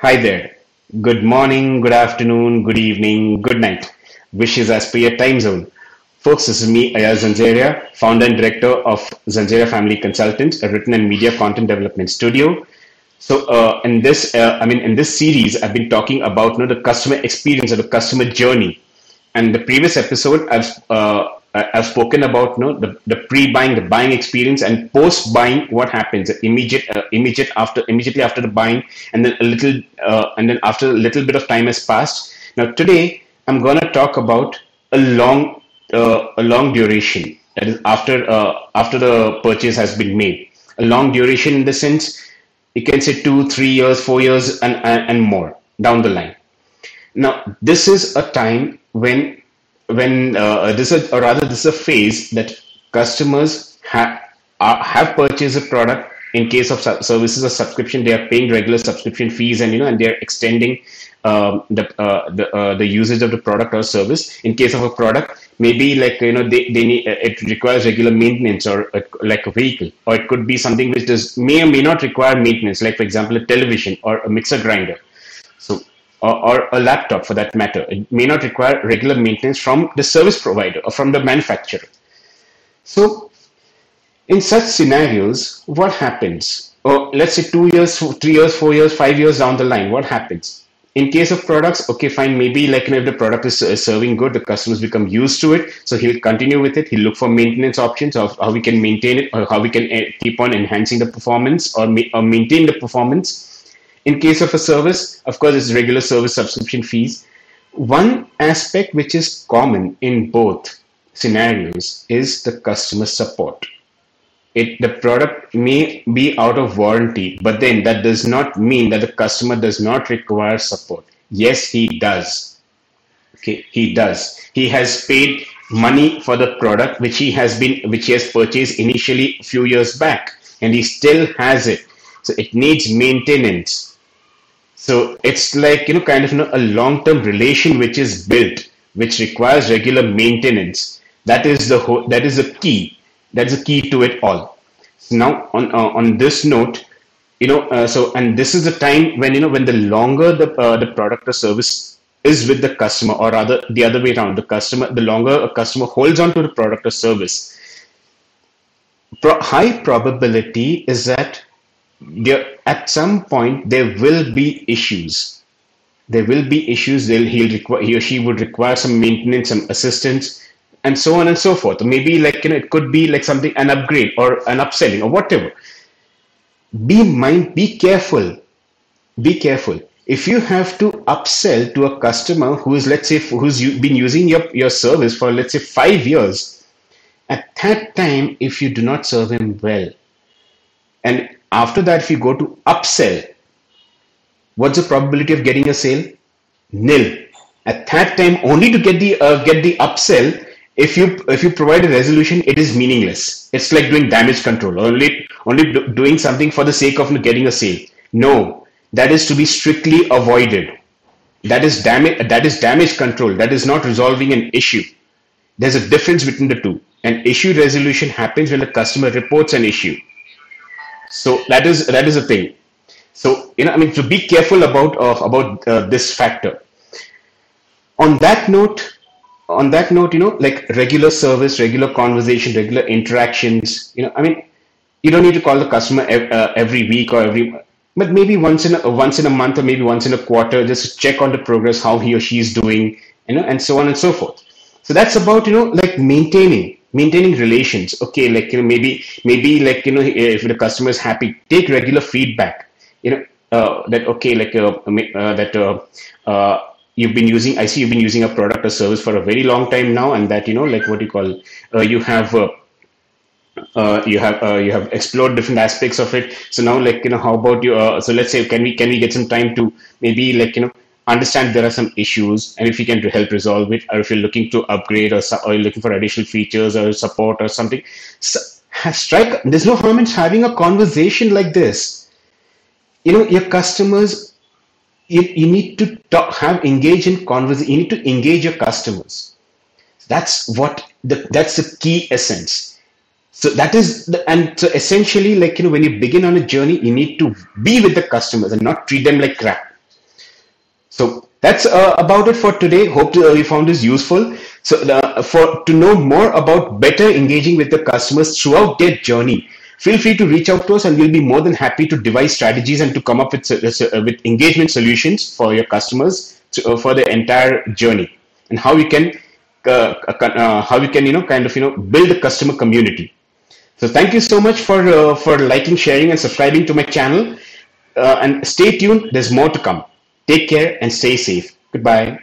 Hi there. Good morning, good afternoon, good evening, good night. Wishes as per your time zone. Folks, this is me, Ayaz Zanzeria, founder and director of Zanzeria Family Consultants, a written and media content development studio. So, uh, in this, uh, I mean, in this series, I've been talking about you know, the customer experience or the customer journey. And the previous episode, I've uh, I've spoken about you know, the, the pre-buying, the buying experience, and post-buying, what happens immediate, uh, immediate after, immediately after the buying, and then a little, uh, and then after a little bit of time has passed. Now, today I'm going to talk about a long, uh, a long duration. That is after uh, after the purchase has been made. A long duration in the sense you can say two, three years, four years, and and, and more down the line. Now, this is a time when when uh, this is or rather this is a phase that customers have uh, have purchased a product in case of services or subscription they are paying regular subscription fees and you know and they're extending um, the uh, the uh, the usage of the product or service. In case of a product maybe like you know they, they need it requires regular maintenance or a, like a vehicle or it could be something which does may or may not require maintenance like for example a television or a mixer grinder. So or, a laptop for that matter. It may not require regular maintenance from the service provider or from the manufacturer. So, in such scenarios, what happens? Or let's say two years, three years, four years, five years down the line, what happens? In case of products, okay, fine, maybe like if the product is serving good, the customers become used to it, so he'll continue with it. He'll look for maintenance options of how we can maintain it or how we can uh, keep on enhancing the performance or, ma- or maintain the performance in case of a service, of course, it's regular service subscription fees. One aspect which is common in both scenarios is the customer support. It, the product may be out of warranty, but then that does not mean that the customer does not require support. Yes, he does. Okay, he does. He has paid money for the product which he has been which he has purchased initially a few years back, and he still has it. So it needs maintenance so it's like, you know, kind of you know, a long term relation which is built, which requires regular maintenance. That is the whole, that is the key. That's the key to it all. So now, on, uh, on this note, you know, uh, so, and this is the time when, you know, when the longer the, uh, the product or service is with the customer, or rather the other way around, the customer, the longer a customer holds on to the product or service, pro- high probability is that there at some point there will be issues. There will be issues. They'll he'll require he or she would require some maintenance some assistance and so on and so forth. Or maybe like you know it could be like something an upgrade or an upselling or whatever. Be mind be careful. Be careful. If you have to upsell to a customer who is let's say who's been using your, your service for let's say five years at that time if you do not serve him well and after that, if you go to upsell, what's the probability of getting a sale? Nil. At that time, only to get the uh, get the upsell, if you if you provide a resolution, it is meaningless. It's like doing damage control, only only do, doing something for the sake of getting a sale. No, that is to be strictly avoided. That is damage. That is damage control. That is not resolving an issue. There's a difference between the two. An issue resolution happens when the customer reports an issue so that is that is a thing. So you know, I mean, to be careful about about uh, this factor. On that note, on that note, you know, like regular service, regular conversation, regular interactions. You know, I mean, you don't need to call the customer ev- uh, every week or every, but maybe once in a, once in a month or maybe once in a quarter, just check on the progress, how he or she is doing, you know, and so on and so forth. So that's about you know like maintaining maintaining relations. Okay like you know maybe maybe like you know if the customer is happy take regular feedback. You know uh, that okay like uh, uh, that uh, uh, you've been using i see you've been using a product or service for a very long time now and that you know like what you call uh, you have you have you have explored different aspects of it. So now like you know how about you so let's say can we can we get some time to maybe like you know understand there are some issues and if you can help resolve it or if you're looking to upgrade or, or you're looking for additional features or support or something strike there's no harm in having a conversation like this. You know your customers you, you need to talk, have engage in conversation you need to engage your customers. That's what the that's the key essence. So that is the, and so essentially like you know when you begin on a journey you need to be with the customers and not treat them like crap So that's uh, about it for today. Hope to, uh, you found this useful. So uh, for to know more about better engaging with the customers throughout their journey, feel free to reach out to us, and we'll be more than happy to devise strategies and to come up with uh, with engagement solutions for your customers to, uh, for the entire journey and how you can uh, how we can you know kind of you know build a customer community. So thank you so much for for liking, sharing, and subscribing to my channel. and stay tuned. There's more to come. Take care and stay safe. Goodbye.